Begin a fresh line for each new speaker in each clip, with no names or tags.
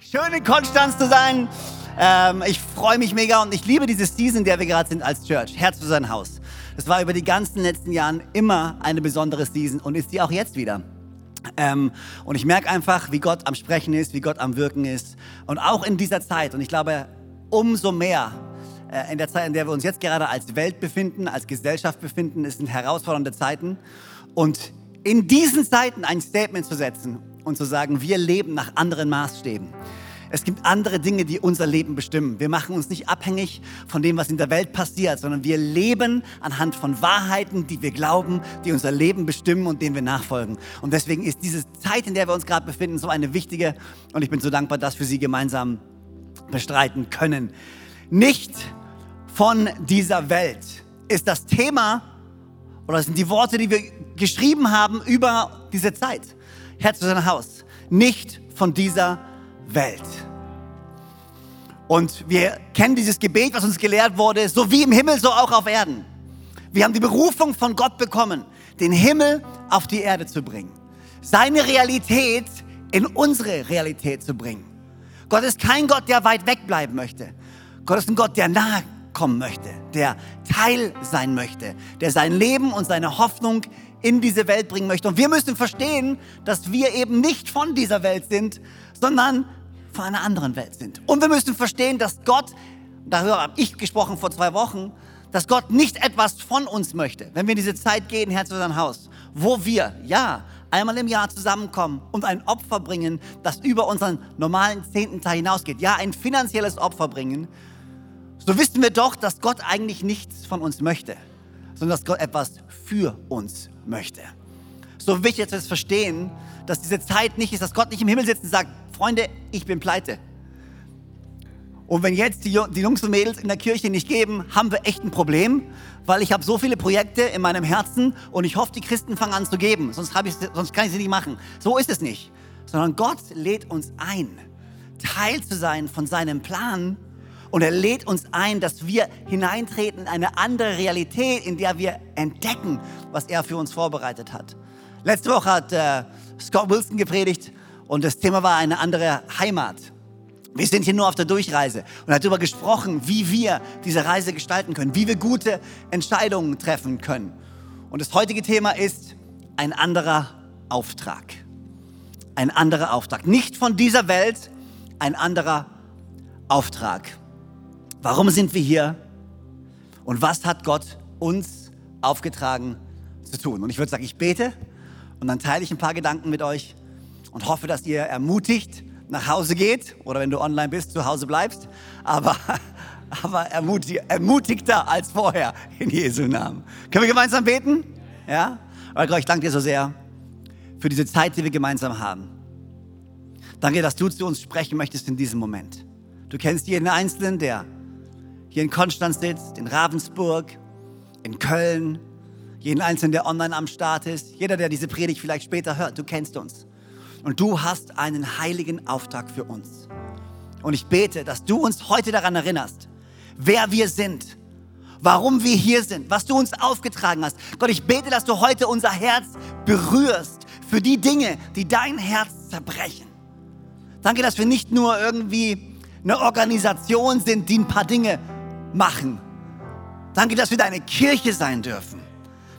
Schön in Konstanz zu sein. Ähm, ich freue mich mega und ich liebe diese Season, in der wir gerade sind als Church. Herz für sein Haus. Das war über die ganzen letzten Jahren immer eine besondere Season und ist sie auch jetzt wieder. Ähm, und ich merke einfach, wie Gott am Sprechen ist, wie Gott am Wirken ist. Und auch in dieser Zeit. Und ich glaube, umso mehr äh, in der Zeit, in der wir uns jetzt gerade als Welt befinden, als Gesellschaft befinden, ist sind herausfordernde Zeiten. Und in diesen Zeiten ein Statement zu setzen und zu sagen, wir leben nach anderen Maßstäben. Es gibt andere Dinge, die unser Leben bestimmen. Wir machen uns nicht abhängig von dem, was in der Welt passiert, sondern wir leben anhand von Wahrheiten, die wir glauben, die unser Leben bestimmen und denen wir nachfolgen. Und deswegen ist diese Zeit, in der wir uns gerade befinden, so eine wichtige und ich bin so dankbar, dass wir sie gemeinsam bestreiten können. Nicht von dieser Welt ist das Thema oder sind die Worte, die wir geschrieben haben über diese Zeit. Herz zu sein Haus. Nicht von dieser Welt. Und wir kennen dieses Gebet, was uns gelehrt wurde, so wie im Himmel, so auch auf Erden. Wir haben die Berufung von Gott bekommen, den Himmel auf die Erde zu bringen. Seine Realität in unsere Realität zu bringen. Gott ist kein Gott, der weit weg bleiben möchte. Gott ist ein Gott, der nahe kommen möchte, der Teil sein möchte, der sein Leben und seine Hoffnung in diese Welt bringen möchte. Und wir müssen verstehen, dass wir eben nicht von dieser Welt sind, sondern von einer anderen Welt sind. Und wir müssen verstehen, dass Gott, darüber habe ich gesprochen vor zwei Wochen, dass Gott nicht etwas von uns möchte. Wenn wir in diese Zeit gehen, Herz zu sein Haus, wo wir, ja, einmal im Jahr zusammenkommen und ein Opfer bringen, das über unseren normalen zehnten Teil hinausgeht. Ja, ein finanzielles Opfer bringen. So wissen wir doch, dass Gott eigentlich nichts von uns möchte, sondern dass Gott etwas für uns möchte. So wichtig, dass wir verstehen, dass diese Zeit nicht ist, dass Gott nicht im Himmel sitzt und sagt, Freunde, ich bin pleite. Und wenn jetzt die, Jungs und Mädels in der Kirche nicht geben, haben wir echt ein Problem, weil ich habe so viele Projekte in meinem Herzen und ich hoffe, die Christen fangen an zu geben, sonst, ich, sonst kann ich sie nicht machen. So ist es nicht. Sondern Gott lädt uns ein, Teil zu sein von seinem Plan und er lädt uns ein, dass wir hineintreten in eine andere Realität, in der wir entdecken, was er für uns vorbereitet hat. Letzte Woche hat äh, Scott Wilson gepredigt und das Thema war eine andere Heimat. Wir sind hier nur auf der Durchreise und er hat darüber gesprochen, wie wir diese Reise gestalten können, wie wir gute Entscheidungen treffen können. Und das heutige Thema ist ein anderer Auftrag. Ein anderer Auftrag. Nicht von dieser Welt, ein anderer Auftrag. Warum sind wir hier? Und was hat Gott uns aufgetragen zu tun? Und ich würde sagen, ich bete und dann teile ich ein paar Gedanken mit euch und hoffe, dass ihr ermutigt nach Hause geht oder wenn du online bist, zu Hause bleibst, aber, aber ermutig, ermutigter als vorher in Jesu Namen. Können wir gemeinsam beten? Ja? Gott, ich danke dir so sehr für diese Zeit, die wir gemeinsam haben. Danke, dass du zu uns sprechen möchtest in diesem Moment. Du kennst jeden Einzelnen, der hier in Konstanz sitzt, in Ravensburg, in Köln, jeden Einzelnen, der online am Start ist, jeder, der diese Predigt vielleicht später hört, du kennst uns. Und du hast einen heiligen Auftrag für uns. Und ich bete, dass du uns heute daran erinnerst, wer wir sind, warum wir hier sind, was du uns aufgetragen hast. Gott, ich bete, dass du heute unser Herz berührst für die Dinge, die dein Herz zerbrechen. Danke, dass wir nicht nur irgendwie eine Organisation sind, die ein paar Dinge machen. Danke, dass wir deine Kirche sein dürfen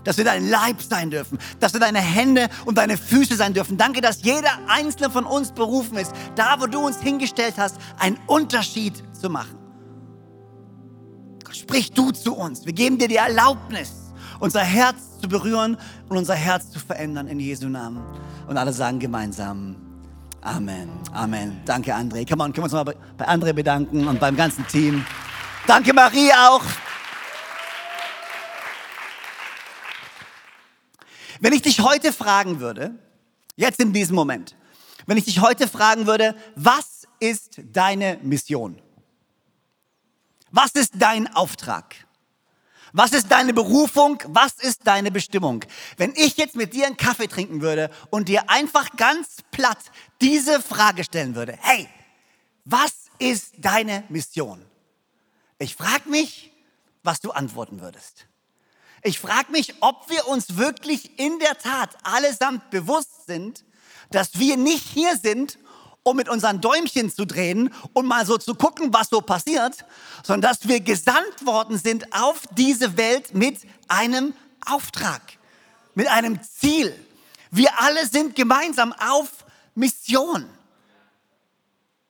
dass wir dein Leib sein dürfen, dass wir deine Hände und deine Füße sein dürfen. Danke, dass jeder einzelne von uns berufen ist, da wo du uns hingestellt hast, einen Unterschied zu machen. Sprich du zu uns. Wir geben dir die Erlaubnis, unser Herz zu berühren und unser Herz zu verändern in Jesu Namen. Und alle sagen gemeinsam, Amen, Amen. Danke, André. Come on, können wir uns mal bei André bedanken und beim ganzen Team. Danke, Marie, auch. Wenn ich dich heute fragen würde, jetzt in diesem Moment, wenn ich dich heute fragen würde, was ist deine Mission? Was ist dein Auftrag? Was ist deine Berufung? Was ist deine Bestimmung? Wenn ich jetzt mit dir einen Kaffee trinken würde und dir einfach ganz platt diese Frage stellen würde, hey, was ist deine Mission? Ich frage mich, was du antworten würdest. Ich frage mich, ob wir uns wirklich in der Tat allesamt bewusst sind, dass wir nicht hier sind, um mit unseren Däumchen zu drehen und mal so zu gucken, was so passiert, sondern dass wir gesandt worden sind auf diese Welt mit einem Auftrag, mit einem Ziel. Wir alle sind gemeinsam auf Mission.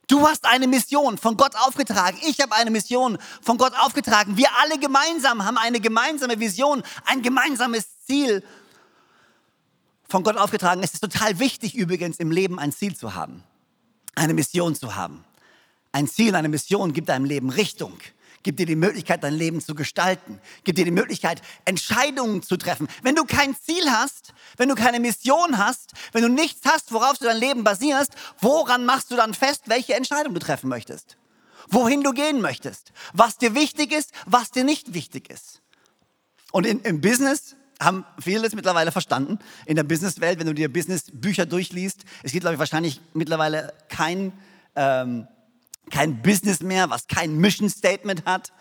Du hast eine Mission von Gott aufgetragen. Ich habe eine Mission von Gott aufgetragen. Wir alle gemeinsam haben eine gemeinsame Vision, ein gemeinsames Ziel von Gott aufgetragen. Es ist total wichtig übrigens im Leben ein Ziel zu haben eine Mission zu haben. Ein Ziel, eine Mission gibt deinem Leben Richtung, gibt dir die Möglichkeit, dein Leben zu gestalten, gibt dir die Möglichkeit, Entscheidungen zu treffen. Wenn du kein Ziel hast, wenn du keine Mission hast, wenn du nichts hast, worauf du dein Leben basierst, woran machst du dann fest, welche Entscheidung du treffen möchtest? Wohin du gehen möchtest? Was dir wichtig ist, was dir nicht wichtig ist? Und in, im Business haben viele das mittlerweile verstanden. In der Businesswelt, wenn du dir Businessbücher durchliest, es gibt, glaube ich, wahrscheinlich mittlerweile kein, ähm, kein Business mehr, was kein Mission Statement hat,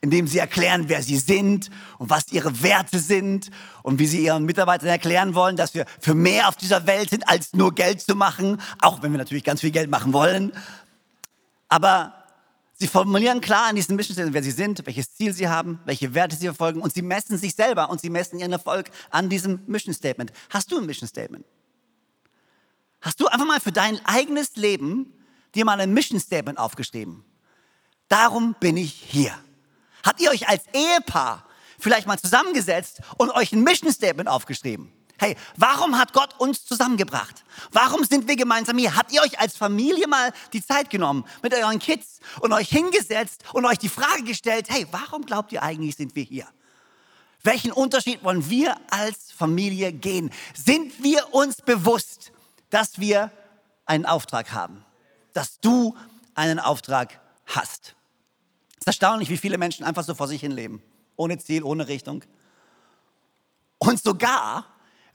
in dem sie erklären, wer sie sind und was ihre Werte sind und wie sie ihren Mitarbeitern erklären wollen, dass wir für mehr auf dieser Welt sind, als nur Geld zu machen, auch wenn wir natürlich ganz viel Geld machen wollen. Aber Sie formulieren klar in diesen Mission Statement, wer sie sind, welches Ziel sie haben, welche Werte sie verfolgen und sie messen sich selber und sie messen ihren Erfolg an diesem Mission Statement. Hast du ein Mission Statement? Hast du einfach mal für dein eigenes Leben dir mal ein Mission Statement aufgeschrieben? Darum bin ich hier. Habt ihr euch als Ehepaar vielleicht mal zusammengesetzt und euch ein Mission Statement aufgeschrieben? Hey, warum hat Gott uns zusammengebracht? Warum sind wir gemeinsam hier? Habt ihr euch als Familie mal die Zeit genommen mit euren Kids und euch hingesetzt und euch die Frage gestellt, hey, warum glaubt ihr eigentlich, sind wir hier? Welchen Unterschied wollen wir als Familie gehen? Sind wir uns bewusst, dass wir einen Auftrag haben? Dass du einen Auftrag hast? Es ist erstaunlich, wie viele Menschen einfach so vor sich hin leben. Ohne Ziel, ohne Richtung. Und sogar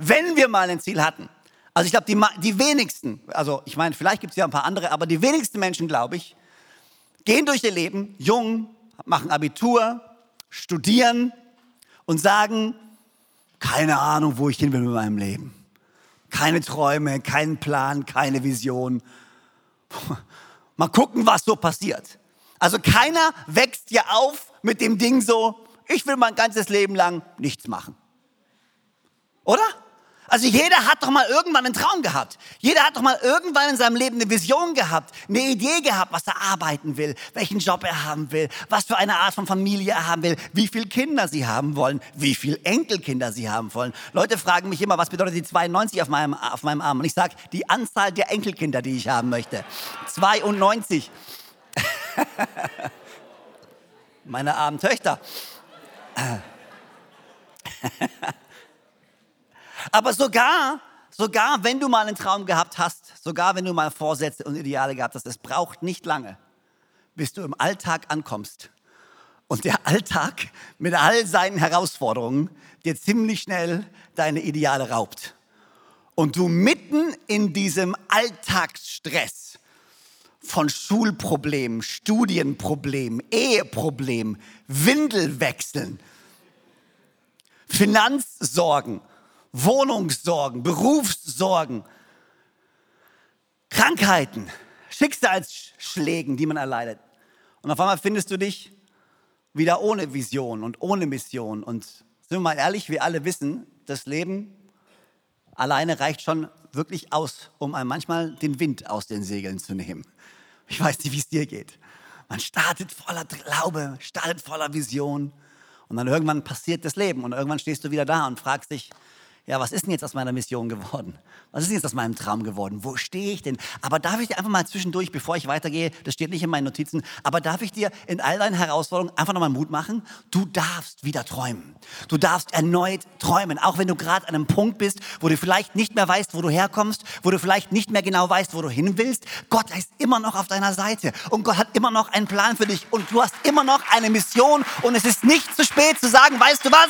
wenn wir mal ein Ziel hatten. Also ich glaube, die, die wenigsten, also ich meine, vielleicht gibt es ja ein paar andere, aber die wenigsten Menschen, glaube ich, gehen durch ihr Leben, jung, machen Abitur, studieren und sagen, keine Ahnung, wo ich hin will mit meinem Leben. Keine Träume, keinen Plan, keine Vision. Mal gucken, was so passiert. Also keiner wächst ja auf mit dem Ding so, ich will mein ganzes Leben lang nichts machen. Oder? Also jeder hat doch mal irgendwann einen Traum gehabt. Jeder hat doch mal irgendwann in seinem Leben eine Vision gehabt, eine Idee gehabt, was er arbeiten will, welchen Job er haben will, was für eine Art von Familie er haben will, wie viele Kinder sie haben wollen, wie viele Enkelkinder sie haben wollen. Leute fragen mich immer, was bedeutet die 92 auf meinem, auf meinem Arm? Und ich sage, die Anzahl der Enkelkinder, die ich haben möchte. 92. Meine armen Töchter. Aber sogar, sogar wenn du mal einen Traum gehabt hast, sogar wenn du mal Vorsätze und Ideale gehabt hast, es braucht nicht lange, bis du im Alltag ankommst. Und der Alltag mit all seinen Herausforderungen dir ziemlich schnell deine Ideale raubt. Und du mitten in diesem Alltagsstress von Schulproblemen, Studienproblemen, Eheproblemen, Windelwechseln, Finanzsorgen, Wohnungssorgen, Berufssorgen, Krankheiten, Schicksalsschlägen, die man erleidet. Und auf einmal findest du dich wieder ohne Vision und ohne Mission. Und sind wir mal ehrlich, wir alle wissen, das Leben alleine reicht schon wirklich aus, um einem manchmal den Wind aus den Segeln zu nehmen. Ich weiß nicht, wie es dir geht. Man startet voller Glaube, startet voller Vision und dann irgendwann passiert das Leben und irgendwann stehst du wieder da und fragst dich, ja, was ist denn jetzt aus meiner Mission geworden? Was ist denn jetzt aus meinem Traum geworden? Wo stehe ich denn? Aber darf ich dir einfach mal zwischendurch, bevor ich weitergehe, das steht nicht in meinen Notizen, aber darf ich dir in all deinen Herausforderungen einfach nochmal Mut machen? Du darfst wieder träumen. Du darfst erneut träumen, auch wenn du gerade an einem Punkt bist, wo du vielleicht nicht mehr weißt, wo du herkommst, wo du vielleicht nicht mehr genau weißt, wo du hin willst. Gott ist immer noch auf deiner Seite und Gott hat immer noch einen Plan für dich und du hast immer noch eine Mission und es ist nicht zu spät zu sagen, weißt du was?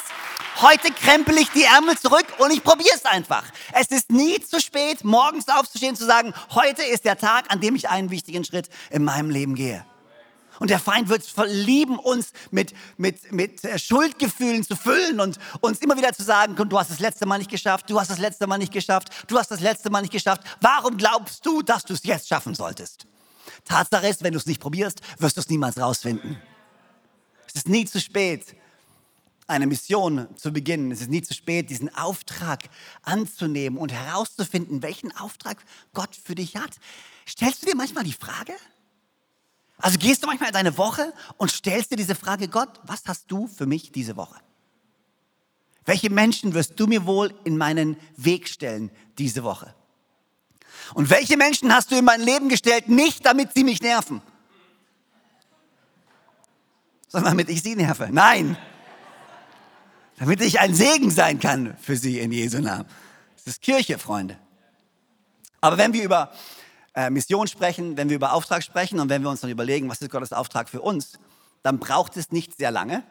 Heute krempel ich die Ärmel zurück und ich probiere es einfach. Es ist nie zu spät, morgens aufzustehen und zu sagen, heute ist der Tag, an dem ich einen wichtigen Schritt in meinem Leben gehe. Und der Feind wird verlieben, uns mit, mit, mit äh, Schuldgefühlen zu füllen und uns immer wieder zu sagen, du hast das letzte Mal nicht geschafft, du hast das letzte Mal nicht geschafft, du hast das letzte Mal nicht geschafft. Warum glaubst du, dass du es jetzt schaffen solltest? Tatsache ist, wenn du es nicht probierst, wirst du es niemals rausfinden. Es ist nie zu spät, eine Mission zu beginnen. Es ist nie zu spät, diesen Auftrag anzunehmen und herauszufinden, welchen Auftrag Gott für dich hat. Stellst du dir manchmal die Frage? Also gehst du manchmal in deine Woche und stellst dir diese Frage, Gott, was hast du für mich diese Woche? Welche Menschen wirst du mir wohl in meinen Weg stellen diese Woche? Und welche Menschen hast du in mein Leben gestellt, nicht damit sie mich nerven, sondern damit ich sie nerve? Nein, damit ich ein Segen sein kann für sie in Jesu Namen. Das ist Kirche, Freunde. Aber wenn wir über äh, Mission sprechen, wenn wir über Auftrag sprechen und wenn wir uns dann überlegen, was ist Gottes Auftrag für uns, dann braucht es nicht sehr lange,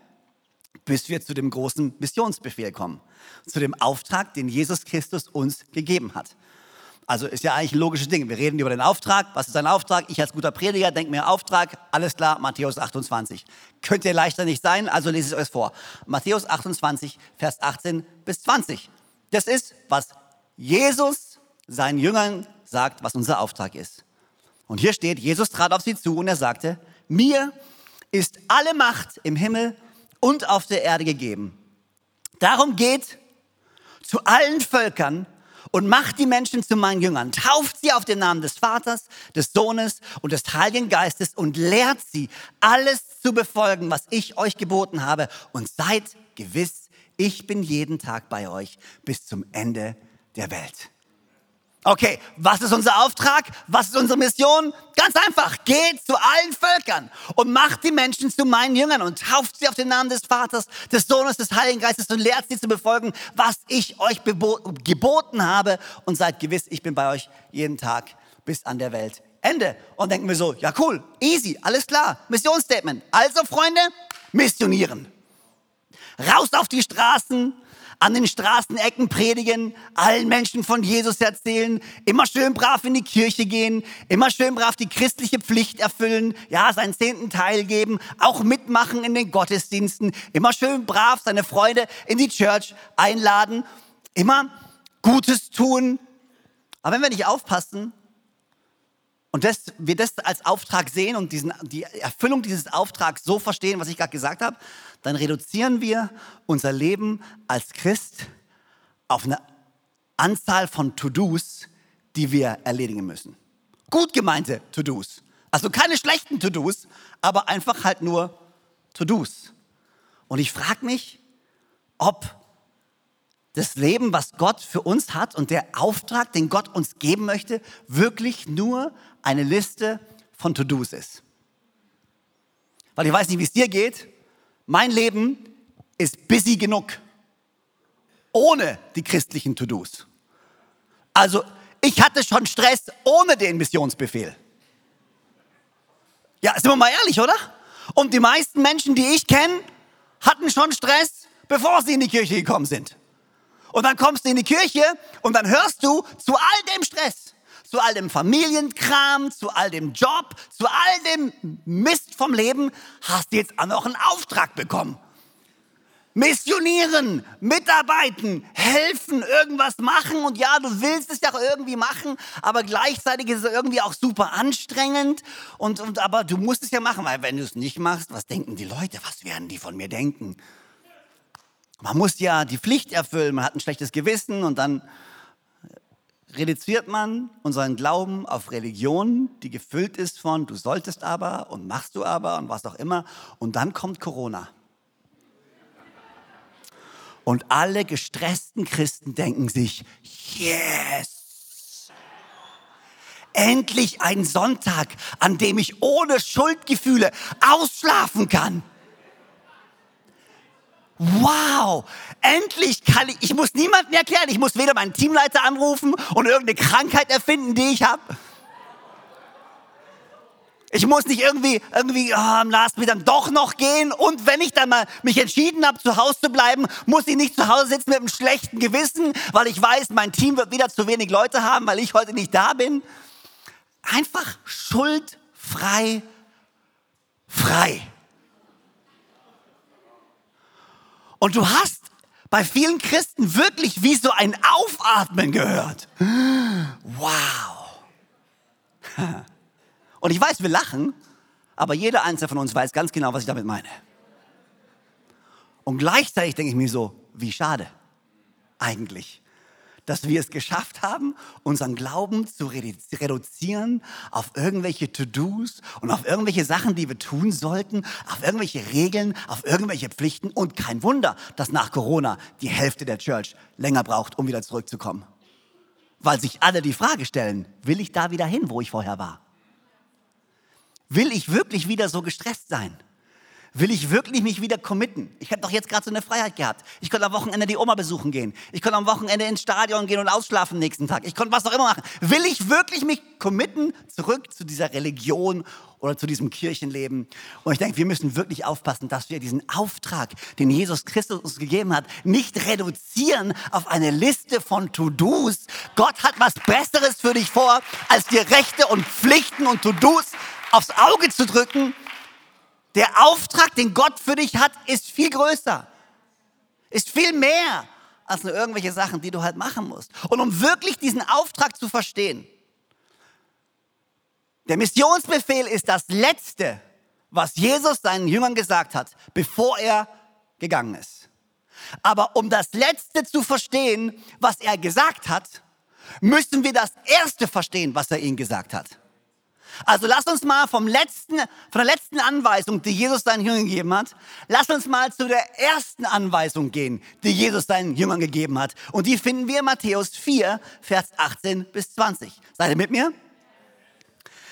bis wir zu dem großen Missionsbefehl kommen, zu dem Auftrag, den Jesus Christus uns gegeben hat. Also ist ja eigentlich ein logisches Ding. Wir reden über den Auftrag. Was ist ein Auftrag? Ich als guter Prediger denke mir Auftrag. Alles klar, Matthäus 28. Könnte leichter nicht sein, also lese ich euch vor. Matthäus 28, Vers 18 bis 20. Das ist, was Jesus seinen Jüngern sagt, was unser Auftrag ist. Und hier steht, Jesus trat auf sie zu und er sagte, mir ist alle Macht im Himmel und auf der Erde gegeben. Darum geht zu allen Völkern und macht die Menschen zu meinen Jüngern. Tauft sie auf den Namen des Vaters, des Sohnes und des Heiligen Geistes und lehrt sie, alles zu befolgen, was ich euch geboten habe. Und seid gewiss, ich bin jeden Tag bei euch bis zum Ende der Welt. Okay, was ist unser Auftrag? Was ist unsere Mission? Ganz einfach, geht zu allen Völkern und macht die Menschen zu meinen Jüngern und tauft sie auf den Namen des Vaters, des Sohnes, des Heiligen Geistes und lehrt sie zu befolgen, was ich euch geboten habe und seid gewiss, ich bin bei euch jeden Tag bis an der Welt. Ende. Und denken wir so, ja cool, easy, alles klar, Missionsstatement. Also Freunde, missionieren. Raus auf die Straßen, an den Straßenecken predigen, allen Menschen von Jesus erzählen, immer schön brav in die Kirche gehen, immer schön brav die christliche Pflicht erfüllen, ja, seinen zehnten Teil geben, auch mitmachen in den Gottesdiensten, immer schön brav seine Freunde in die Church einladen, immer Gutes tun. Aber wenn wir nicht aufpassen, und das, wir das als Auftrag sehen und diesen, die Erfüllung dieses Auftrags so verstehen, was ich gerade gesagt habe, dann reduzieren wir unser Leben als Christ auf eine Anzahl von To-Dos, die wir erledigen müssen. Gut gemeinte To-Dos. Also keine schlechten To-Dos, aber einfach halt nur To-Dos. Und ich frage mich, ob das Leben, was Gott für uns hat und der Auftrag, den Gott uns geben möchte, wirklich nur eine Liste von To-Dos ist. Weil ich weiß nicht, wie es dir geht. Mein Leben ist busy genug. Ohne die christlichen To-Dos. Also, ich hatte schon Stress ohne den Missionsbefehl. Ja, sind wir mal ehrlich, oder? Und die meisten Menschen, die ich kenne, hatten schon Stress, bevor sie in die Kirche gekommen sind. Und dann kommst du in die Kirche und dann hörst du zu all dem Stress, zu all dem Familienkram, zu all dem Job, zu all dem Mist vom Leben, hast du jetzt auch noch einen Auftrag bekommen. Missionieren, mitarbeiten, helfen, irgendwas machen. Und ja, du willst es ja irgendwie machen, aber gleichzeitig ist es irgendwie auch super anstrengend. Und, und, aber du musst es ja machen, weil wenn du es nicht machst, was denken die Leute? Was werden die von mir denken? Man muss ja die Pflicht erfüllen, man hat ein schlechtes Gewissen und dann reduziert man unseren Glauben auf Religion, die gefüllt ist von du solltest aber und machst du aber und was auch immer. Und dann kommt Corona. Und alle gestressten Christen denken sich, yes! Endlich ein Sonntag, an dem ich ohne Schuldgefühle ausschlafen kann. Wow, endlich kann ich, ich muss niemandem erklären, ich muss weder meinen Teamleiter anrufen und irgendeine Krankheit erfinden, die ich habe. Ich muss nicht irgendwie, irgendwie oh, am Last dann doch noch gehen. Und wenn ich dann mal mich entschieden habe, zu Hause zu bleiben, muss ich nicht zu Hause sitzen mit einem schlechten Gewissen, weil ich weiß, mein Team wird wieder zu wenig Leute haben, weil ich heute nicht da bin. Einfach schuldfrei, frei. Und du hast bei vielen Christen wirklich wie so ein Aufatmen gehört. Wow. Und ich weiß, wir lachen, aber jeder Einzelne von uns weiß ganz genau, was ich damit meine. Und gleichzeitig denke ich mir so, wie schade eigentlich, dass wir es geschafft haben, unseren Glauben zu reduzieren auf irgendwelche To-Dos und auf irgendwelche Sachen, die wir tun sollten, auf irgendwelche Regeln, auf irgendwelche Pflichten. Und kein Wunder, dass nach Corona die Hälfte der Church länger braucht, um wieder zurückzukommen. Weil sich alle die Frage stellen, will ich da wieder hin, wo ich vorher war? Will ich wirklich wieder so gestresst sein? Will ich wirklich mich wieder committen? Ich habe doch jetzt gerade so eine Freiheit gehabt. Ich konnte am Wochenende die Oma besuchen gehen. Ich konnte am Wochenende ins Stadion gehen und ausschlafen nächsten Tag. Ich konnte was auch immer machen. Will ich wirklich mich committen zurück zu dieser Religion oder zu diesem Kirchenleben? Und ich denke, wir müssen wirklich aufpassen, dass wir diesen Auftrag, den Jesus Christus uns gegeben hat, nicht reduzieren auf eine Liste von To-Dos. Gott hat was Besseres für dich vor, als dir Rechte und Pflichten und To-Dos aufs Auge zu drücken. Der Auftrag, den Gott für dich hat, ist viel größer. Ist viel mehr als nur irgendwelche Sachen, die du halt machen musst. Und um wirklich diesen Auftrag zu verstehen, der Missionsbefehl ist das Letzte, was Jesus seinen Jüngern gesagt hat, bevor er gegangen ist. Aber um das Letzte zu verstehen, was er gesagt hat, müssen wir das Erste verstehen, was er ihnen gesagt hat. Also lass uns mal vom letzten, von der letzten Anweisung, die Jesus seinen Jüngern gegeben hat, lass uns mal zu der ersten Anweisung gehen, die Jesus seinen Jüngern gegeben hat. Und die finden wir in Matthäus 4, Vers 18 bis 20. Seid ihr mit mir?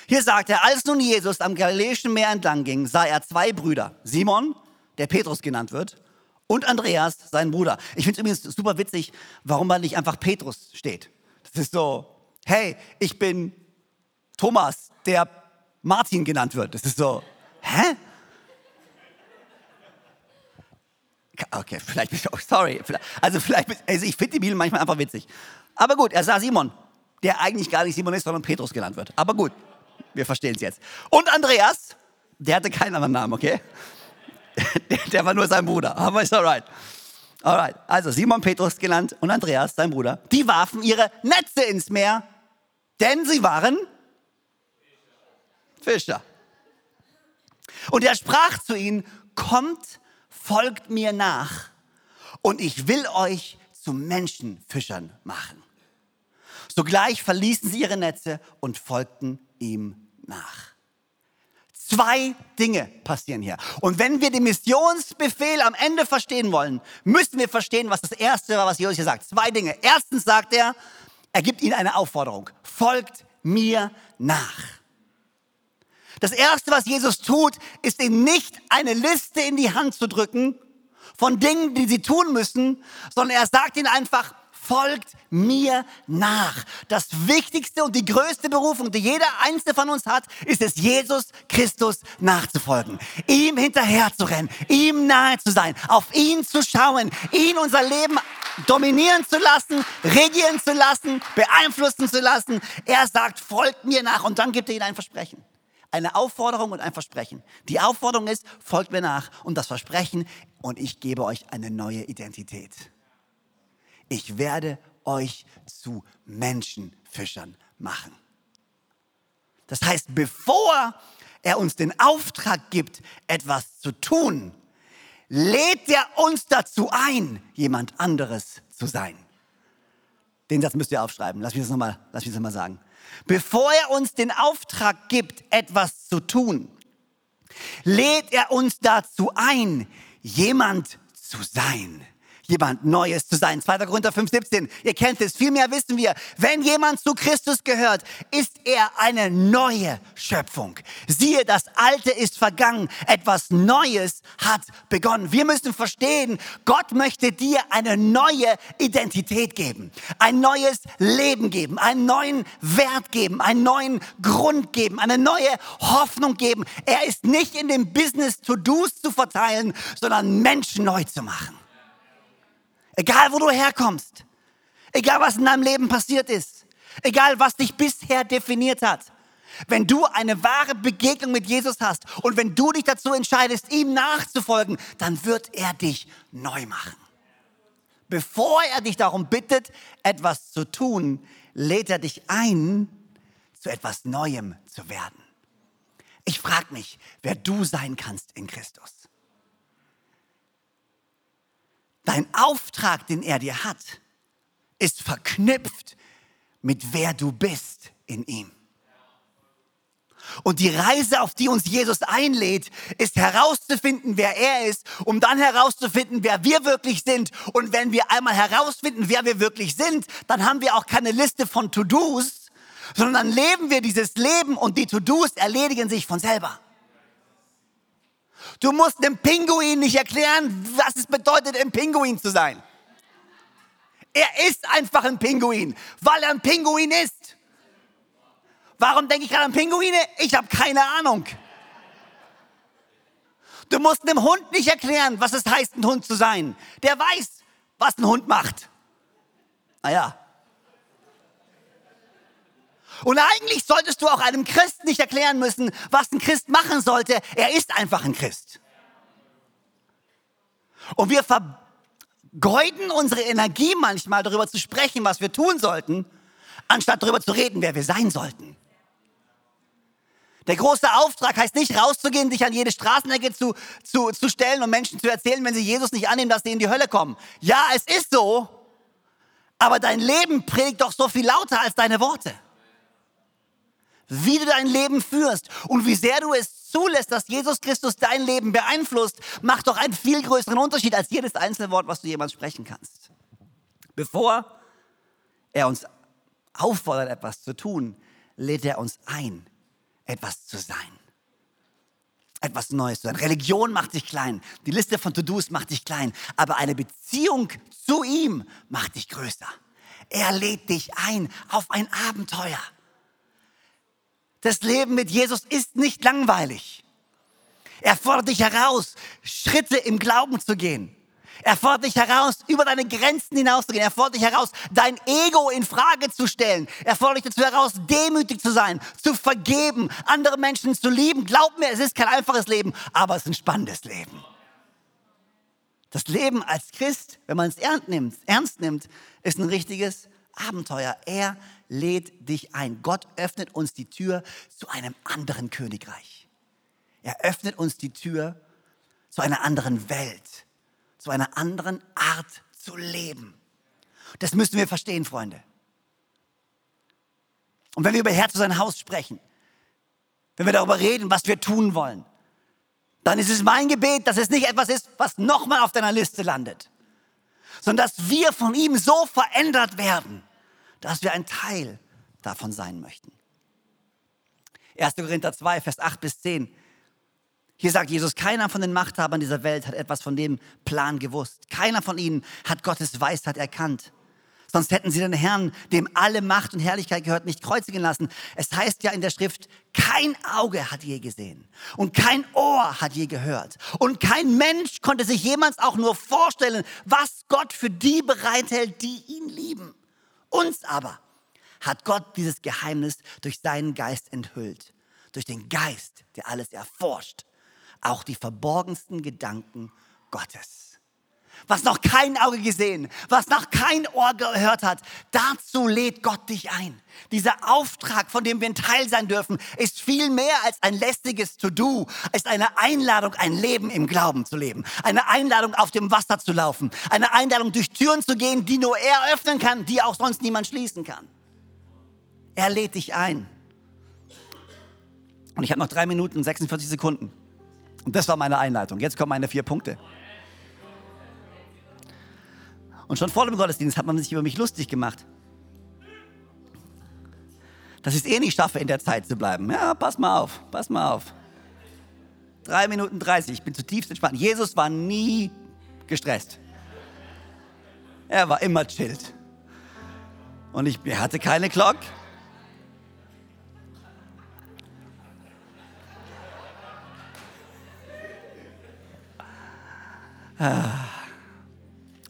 Hier sagt er, als nun Jesus am Galiläischen Meer entlang ging, sah er zwei Brüder, Simon, der Petrus genannt wird, und Andreas, sein Bruder. Ich finde es übrigens super witzig, warum da nicht einfach Petrus steht. Das ist so, hey, ich bin Thomas, der Martin genannt wird. Das ist so, hä? Okay, vielleicht bist du auch, sorry. Also vielleicht, also ich finde die Bibel manchmal einfach witzig. Aber gut, er sah Simon, der eigentlich gar nicht Simon ist, sondern Petrus genannt wird. Aber gut, wir verstehen es jetzt. Und Andreas, der hatte keinen anderen Namen, okay? Der, der war nur sein Bruder, aber ist alright. Alright, also Simon Petrus genannt und Andreas, sein Bruder, die warfen ihre Netze ins Meer, denn sie waren Fischer. Und er sprach zu ihnen, kommt, folgt mir nach und ich will euch zu Menschenfischern machen. Sogleich verließen sie ihre Netze und folgten ihm nach. Zwei Dinge passieren hier. Und wenn wir den Missionsbefehl am Ende verstehen wollen, müssen wir verstehen, was das Erste war, was Jesus hier sagt. Zwei Dinge. Erstens sagt er, er gibt ihnen eine Aufforderung. Folgt mir nach. Das Erste, was Jesus tut, ist ihnen nicht eine Liste in die Hand zu drücken von Dingen, die sie tun müssen, sondern er sagt ihnen einfach, folgt mir nach. Das wichtigste und die größte Berufung, die jeder Einzelne von uns hat, ist es, Jesus Christus nachzufolgen. Ihm hinterher zu rennen, ihm nahe zu sein, auf ihn zu schauen, ihn unser Leben dominieren zu lassen, regieren zu lassen, beeinflussen zu lassen. Er sagt, folgt mir nach und dann gibt er ihnen ein Versprechen. Eine Aufforderung und ein Versprechen. Die Aufforderung ist, folgt mir nach. Und das Versprechen, und ich gebe euch eine neue Identität. Ich werde euch zu Menschenfischern machen. Das heißt, bevor er uns den Auftrag gibt, etwas zu tun, lädt er uns dazu ein, jemand anderes zu sein. Den Satz müsst ihr aufschreiben. Lass mich das nochmal, nochmal sagen. Bevor er uns den Auftrag gibt, etwas zu tun, lädt er uns dazu ein, jemand zu sein. Jemand Neues zu sein. 2. Korinther 5, 17. Ihr kennt es. Vielmehr wissen wir, wenn jemand zu Christus gehört, ist er eine neue Schöpfung. Siehe, das Alte ist vergangen. Etwas Neues hat begonnen. Wir müssen verstehen, Gott möchte dir eine neue Identität geben. Ein neues Leben geben. Einen neuen Wert geben. Einen neuen Grund geben. Eine neue Hoffnung geben. Er ist nicht in dem Business To-Dos zu verteilen, sondern Menschen neu zu machen. Egal, wo du herkommst. Egal, was in deinem Leben passiert ist. Egal, was dich bisher definiert hat. Wenn du eine wahre Begegnung mit Jesus hast und wenn du dich dazu entscheidest, ihm nachzufolgen, dann wird er dich neu machen. Bevor er dich darum bittet, etwas zu tun, lädt er dich ein, zu etwas Neuem zu werden. Ich frage mich, wer du sein kannst in Christus. Dein Auftrag, den er dir hat, ist verknüpft mit wer du bist in ihm. Und die Reise, auf die uns Jesus einlädt, ist herauszufinden, wer er ist, um dann herauszufinden, wer wir wirklich sind. Und wenn wir einmal herausfinden, wer wir wirklich sind, dann haben wir auch keine Liste von To-Dos, sondern dann leben wir dieses Leben und die To-Dos erledigen sich von selber. Du musst dem Pinguin nicht erklären, was es bedeutet, ein Pinguin zu sein. Er ist einfach ein Pinguin, weil er ein Pinguin ist. Warum denke ich gerade an Pinguine? Ich habe keine Ahnung. Du musst dem Hund nicht erklären, was es heißt, ein Hund zu sein. Der weiß, was ein Hund macht. Naja. Und eigentlich solltest du auch einem Christ nicht erklären müssen, was ein Christ machen sollte. Er ist einfach ein Christ. Und wir vergeuden unsere Energie manchmal darüber zu sprechen, was wir tun sollten, anstatt darüber zu reden, wer wir sein sollten. Der große Auftrag heißt nicht rauszugehen, sich an jede Straßenecke zu, zu, zu stellen und Menschen zu erzählen, wenn sie Jesus nicht annehmen, dass sie in die Hölle kommen. Ja, es ist so, aber dein Leben predigt doch so viel lauter als deine Worte wie du dein Leben führst und wie sehr du es zulässt, dass Jesus Christus dein Leben beeinflusst, macht doch einen viel größeren Unterschied als jedes einzelne Wort, was du jemals sprechen kannst. Bevor er uns auffordert, etwas zu tun, lädt er uns ein, etwas zu sein. Etwas Neues zu sein. Religion macht dich klein. Die Liste von To-Dos macht dich klein. Aber eine Beziehung zu ihm macht dich größer. Er lädt dich ein auf ein Abenteuer. Das Leben mit Jesus ist nicht langweilig. Er fordert dich heraus, Schritte im Glauben zu gehen. Er fordert dich heraus, über deine Grenzen hinauszugehen. Er fordert dich heraus, dein Ego in Frage zu stellen. Er fordert dich dazu heraus, demütig zu sein, zu vergeben, andere Menschen zu lieben. Glaub mir, es ist kein einfaches Leben, aber es ist ein spannendes Leben. Das Leben als Christ, wenn man es ernst nimmt, ist ein richtiges Abenteuer. Er lädt dich ein. Gott öffnet uns die Tür zu einem anderen Königreich. Er öffnet uns die Tür zu einer anderen Welt, zu einer anderen Art zu leben. Das müssen wir verstehen, Freunde. Und wenn wir über Herz zu sein Haus sprechen, wenn wir darüber reden, was wir tun wollen, dann ist es mein Gebet, dass es nicht etwas ist, was nochmal auf deiner Liste landet, sondern dass wir von ihm so verändert werden, dass wir ein Teil davon sein möchten. 1. Korinther 2, Vers 8 bis 10. Hier sagt Jesus, keiner von den Machthabern dieser Welt hat etwas von dem Plan gewusst. Keiner von ihnen hat Gottes Weisheit erkannt. Sonst hätten sie den Herrn, dem alle Macht und Herrlichkeit gehört, nicht kreuzigen lassen. Es heißt ja in der Schrift, kein Auge hat je gesehen und kein Ohr hat je gehört und kein Mensch konnte sich jemals auch nur vorstellen, was Gott für die bereithält, die ihn lieben. Uns aber hat Gott dieses Geheimnis durch seinen Geist enthüllt. Durch den Geist, der alles erforscht. Auch die verborgensten Gedanken Gottes was noch kein Auge gesehen, was noch kein Ohr gehört hat. Dazu lädt Gott dich ein. Dieser Auftrag, von dem wir ein Teil sein dürfen, ist viel mehr als ein lästiges To-Do, ist eine Einladung, ein Leben im Glauben zu leben, eine Einladung, auf dem Wasser zu laufen, eine Einladung, durch Türen zu gehen, die nur er öffnen kann, die auch sonst niemand schließen kann. Er lädt dich ein. Und ich habe noch drei Minuten und 46 Sekunden. Und das war meine Einleitung. Jetzt kommen meine vier Punkte. Und schon vor dem Gottesdienst hat man sich über mich lustig gemacht. Dass ich es eh nicht schaffe, in der Zeit zu bleiben. Ja, pass mal auf, pass mal auf. Drei Minuten 30, ich bin zutiefst entspannt. Jesus war nie gestresst. Er war immer chillt. Und ich hatte keine Glock. Ah.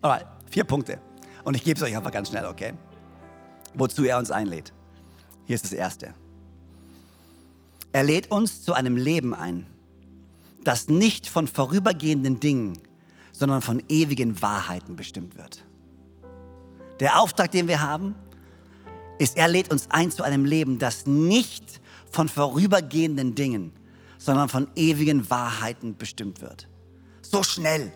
Alright, vier Punkte. Und ich gebe es euch einfach ganz schnell, okay? Wozu er uns einlädt. Hier ist das erste. Er lädt uns zu einem Leben ein, das nicht von vorübergehenden Dingen, sondern von ewigen Wahrheiten bestimmt wird. Der Auftrag, den wir haben, ist, er lädt uns ein zu einem Leben, das nicht von vorübergehenden Dingen, sondern von ewigen Wahrheiten bestimmt wird. So schnell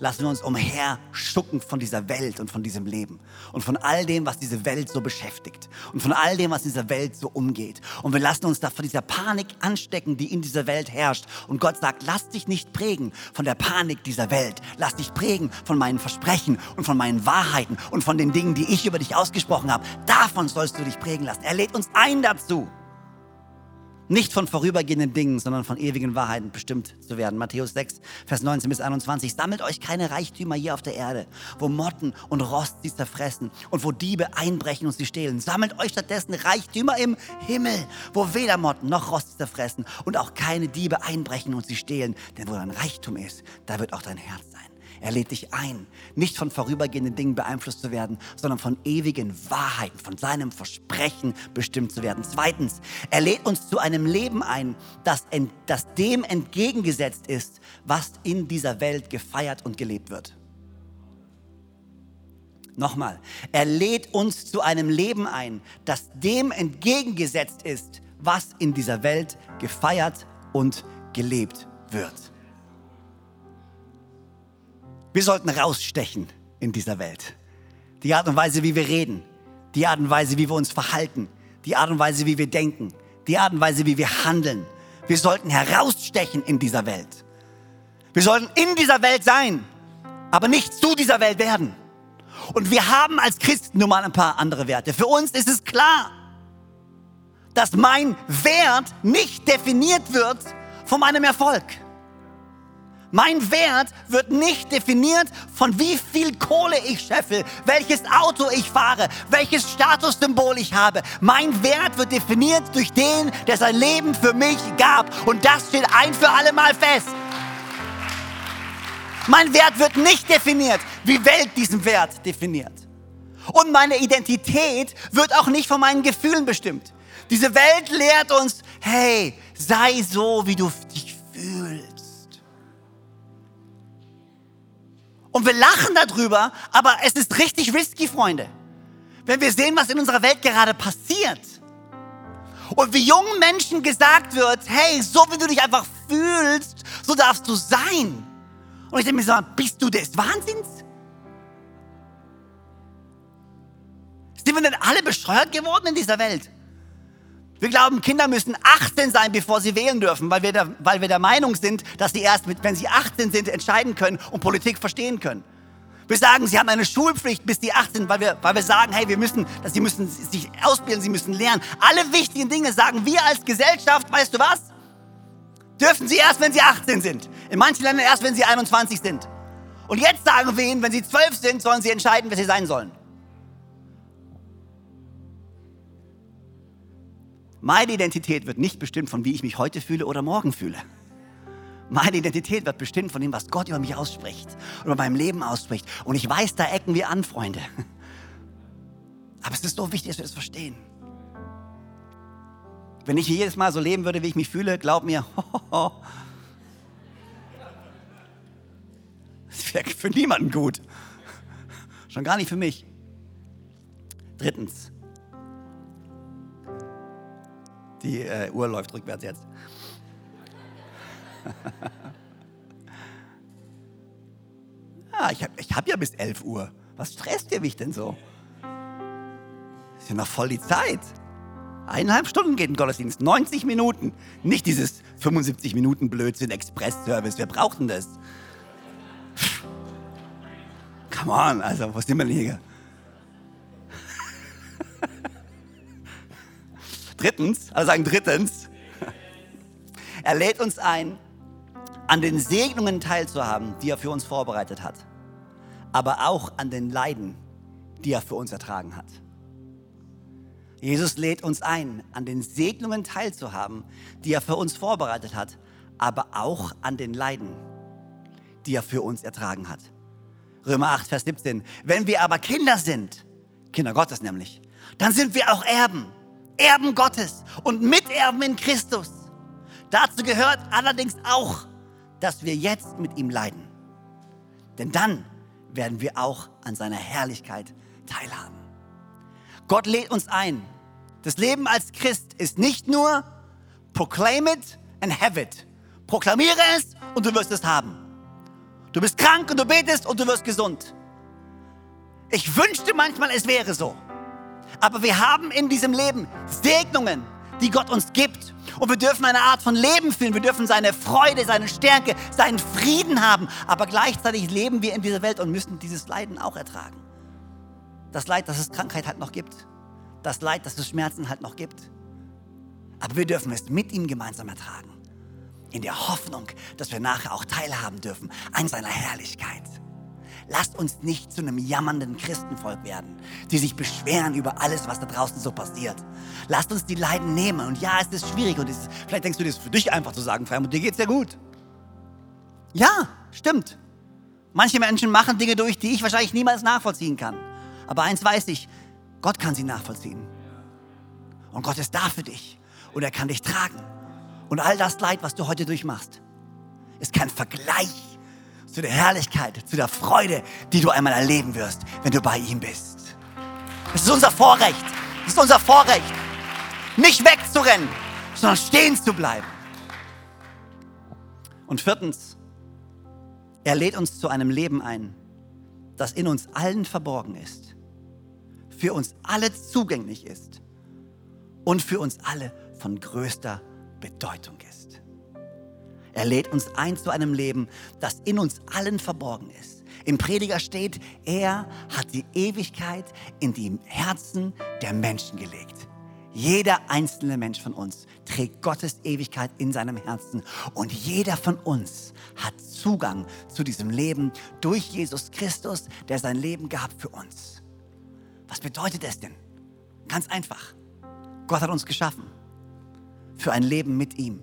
lassen wir uns umherschucken von dieser Welt und von diesem Leben und von all dem, was diese Welt so beschäftigt und von all dem, was in dieser Welt so umgeht. Und wir lassen uns da von dieser Panik anstecken, die in dieser Welt herrscht. Und Gott sagt, lass dich nicht prägen von der Panik dieser Welt. Lass dich prägen von meinen Versprechen und von meinen Wahrheiten und von den Dingen, die ich über dich ausgesprochen habe. Davon sollst du dich prägen lassen. Er lädt uns ein dazu nicht von vorübergehenden Dingen, sondern von ewigen Wahrheiten bestimmt zu werden. Matthäus 6, Vers 19 bis 21. Sammelt euch keine Reichtümer hier auf der Erde, wo Motten und Rost sie zerfressen und wo Diebe einbrechen und sie stehlen. Sammelt euch stattdessen Reichtümer im Himmel, wo weder Motten noch Rost sie zerfressen und auch keine Diebe einbrechen und sie stehlen. Denn wo dein Reichtum ist, da wird auch dein Herz sein. Er lädt dich ein, nicht von vorübergehenden Dingen beeinflusst zu werden, sondern von ewigen Wahrheiten, von seinem Versprechen bestimmt zu werden. Zweitens, er lädt uns zu einem Leben ein, das, das dem entgegengesetzt ist, was in dieser Welt gefeiert und gelebt wird. Nochmal, er lädt uns zu einem Leben ein, das dem entgegengesetzt ist, was in dieser Welt gefeiert und gelebt wird. Wir sollten rausstechen in dieser Welt. Die Art und Weise, wie wir reden, die Art und Weise, wie wir uns verhalten, die Art und Weise, wie wir denken, die Art und Weise, wie wir handeln. Wir sollten herausstechen in dieser Welt. Wir sollten in dieser Welt sein, aber nicht zu dieser Welt werden. Und wir haben als Christen nun mal ein paar andere Werte. Für uns ist es klar, dass mein Wert nicht definiert wird von meinem Erfolg. Mein Wert wird nicht definiert von wie viel Kohle ich scheffel, welches Auto ich fahre, welches Statussymbol ich habe. Mein Wert wird definiert durch den, der sein Leben für mich gab. Und das steht ein für alle Mal fest. Mein Wert wird nicht definiert, wie Welt diesen Wert definiert. Und meine Identität wird auch nicht von meinen Gefühlen bestimmt. Diese Welt lehrt uns, hey, sei so, wie du dich fühlst. Und wir lachen darüber, aber es ist richtig risky, Freunde. Wenn wir sehen, was in unserer Welt gerade passiert. Und wie jungen Menschen gesagt wird, hey, so wie du dich einfach fühlst, so darfst du sein. Und ich denke mir so, bist du des Wahnsinns? Sind wir denn alle bescheuert geworden in dieser Welt? Wir glauben, Kinder müssen 18 sein, bevor sie wählen dürfen, weil wir, der, weil wir der Meinung sind, dass sie erst, wenn sie 18 sind, entscheiden können und Politik verstehen können. Wir sagen, sie haben eine Schulpflicht bis die 18, weil wir, weil wir sagen, hey, wir müssen, dass sie müssen sich ausbilden, sie müssen lernen. Alle wichtigen Dinge sagen wir als Gesellschaft, weißt du was? Dürfen sie erst, wenn sie 18 sind. In manchen Ländern erst, wenn sie 21 sind. Und jetzt sagen wir ihnen, wenn sie 12 sind, sollen sie entscheiden, wer sie sein sollen. Meine Identität wird nicht bestimmt von wie ich mich heute fühle oder morgen fühle. Meine Identität wird bestimmt von dem, was Gott über mich ausspricht über meinem Leben ausspricht. Und ich weiß, da ecken wir an, Freunde. Aber es ist so wichtig, dass wir das verstehen. Wenn ich jedes Mal so leben würde, wie ich mich fühle, glaub mir, das wäre für niemanden gut. Schon gar nicht für mich. Drittens, die äh, Uhr läuft rückwärts jetzt. ah, ich habe ich hab ja bis 11 Uhr. Was stresst ihr mich denn so? Ist ja noch voll die Zeit. Eineinhalb Stunden geht ein Gottesdienst, 90 Minuten. Nicht dieses 75 Minuten Blödsinn Express-Service. Wer braucht denn das? Come on, also, wo sind wir denn hier? Drittens, also sagen drittens, er lädt uns ein, an den Segnungen teilzuhaben, die er für uns vorbereitet hat, aber auch an den Leiden, die er für uns ertragen hat. Jesus lädt uns ein, an den Segnungen teilzuhaben, die er für uns vorbereitet hat, aber auch an den Leiden, die er für uns ertragen hat. Römer 8, Vers 17. Wenn wir aber Kinder sind, Kinder Gottes nämlich, dann sind wir auch Erben, Erben Gottes und Miterben in Christus. Dazu gehört allerdings auch, dass wir jetzt mit ihm leiden. Denn dann werden wir auch an seiner Herrlichkeit teilhaben. Gott lädt uns ein. Das Leben als Christ ist nicht nur proclaim it and have it. Proklamiere es und du wirst es haben. Du bist krank und du betest und du wirst gesund. Ich wünschte manchmal, es wäre so. Aber wir haben in diesem Leben Segnungen, die Gott uns gibt. Und wir dürfen eine Art von Leben führen. Wir dürfen seine Freude, seine Stärke, seinen Frieden haben. Aber gleichzeitig leben wir in dieser Welt und müssen dieses Leiden auch ertragen. Das Leid, das es Krankheit halt noch gibt. Das Leid, das es Schmerzen halt noch gibt. Aber wir dürfen es mit ihm gemeinsam ertragen. In der Hoffnung, dass wir nachher auch teilhaben dürfen an seiner Herrlichkeit. Lasst uns nicht zu einem jammernden Christenvolk werden, die sich beschweren über alles, was da draußen so passiert. Lasst uns die Leiden nehmen. Und ja, es ist schwierig und ist, vielleicht denkst du, das ist für dich einfach zu sagen, Freimund, dir geht's ja gut. Ja, stimmt. Manche Menschen machen Dinge durch, die ich wahrscheinlich niemals nachvollziehen kann. Aber eins weiß ich, Gott kann sie nachvollziehen. Und Gott ist da für dich. Und er kann dich tragen. Und all das Leid, was du heute durchmachst, ist kein Vergleich zu der Herrlichkeit, zu der Freude, die du einmal erleben wirst, wenn du bei ihm bist. Es ist unser Vorrecht. Es ist unser Vorrecht, nicht wegzurennen, sondern stehen zu bleiben. Und viertens, er lädt uns zu einem Leben ein, das in uns allen verborgen ist, für uns alle zugänglich ist und für uns alle von größter Bedeutung ist. Er lädt uns ein zu einem Leben, das in uns allen verborgen ist. Im Prediger steht, er hat die Ewigkeit in die Herzen der Menschen gelegt. Jeder einzelne Mensch von uns trägt Gottes Ewigkeit in seinem Herzen und jeder von uns hat Zugang zu diesem Leben durch Jesus Christus, der sein Leben gab für uns. Was bedeutet es denn? Ganz einfach. Gott hat uns geschaffen für ein Leben mit ihm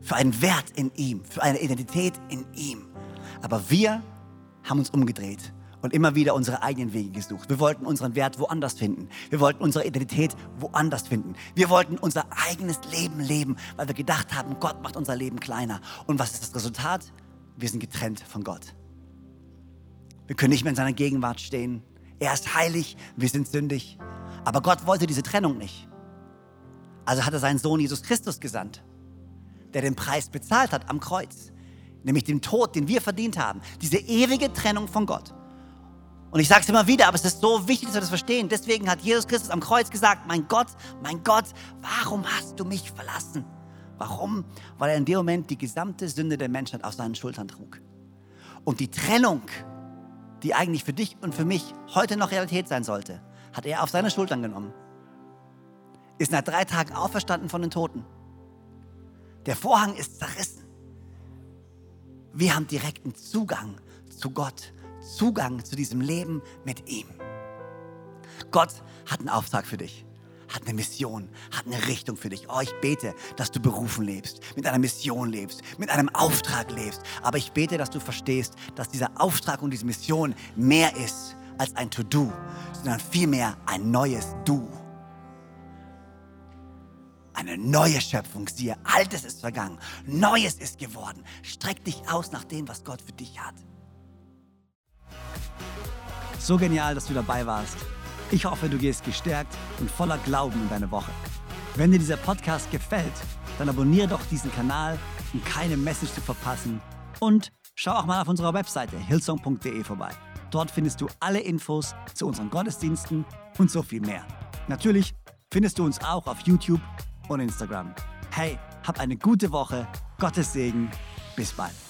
für einen Wert in ihm, für eine Identität in ihm. Aber wir haben uns umgedreht und immer wieder unsere eigenen Wege gesucht. Wir wollten unseren Wert woanders finden. Wir wollten unsere Identität woanders finden. Wir wollten unser eigenes Leben leben, weil wir gedacht haben, Gott macht unser Leben kleiner. Und was ist das Resultat? Wir sind getrennt von Gott. Wir können nicht mehr in seiner Gegenwart stehen. Er ist heilig, wir sind sündig. Aber Gott wollte diese Trennung nicht. Also hat er seinen Sohn Jesus Christus gesandt der den Preis bezahlt hat am Kreuz. Nämlich den Tod, den wir verdient haben. Diese ewige Trennung von Gott. Und ich sage es immer wieder, aber es ist so wichtig, dass wir das verstehen. Deswegen hat Jesus Christus am Kreuz gesagt, mein Gott, mein Gott, warum hast du mich verlassen? Warum? Weil er in dem Moment die gesamte Sünde der Menschheit auf seinen Schultern trug. Und die Trennung, die eigentlich für dich und für mich heute noch Realität sein sollte, hat er auf seine Schultern genommen. Ist nach drei Tagen auferstanden von den Toten der Vorhang ist zerrissen. Wir haben direkten Zugang zu Gott, Zugang zu diesem Leben mit ihm. Gott hat einen Auftrag für dich, hat eine Mission, hat eine Richtung für dich. Oh, ich bete, dass du berufen lebst, mit einer Mission lebst, mit einem Auftrag lebst. Aber ich bete, dass du verstehst, dass dieser Auftrag und diese Mission mehr ist als ein To-Do, sondern vielmehr ein neues Du eine neue Schöpfung. Siehe, Altes ist vergangen, Neues ist geworden. Streck dich aus nach dem, was Gott für dich hat.
So genial, dass du dabei warst. Ich hoffe, du gehst gestärkt und voller Glauben in deine Woche. Wenn dir dieser Podcast gefällt, dann abonniere doch diesen Kanal, um keine Message zu verpassen. Und schau auch mal auf unserer Webseite hillsong.de vorbei. Dort findest du alle Infos zu unseren Gottesdiensten und so viel mehr. Natürlich findest du uns auch auf YouTube und Instagram. Hey, hab eine gute Woche, Gottes Segen, bis bald.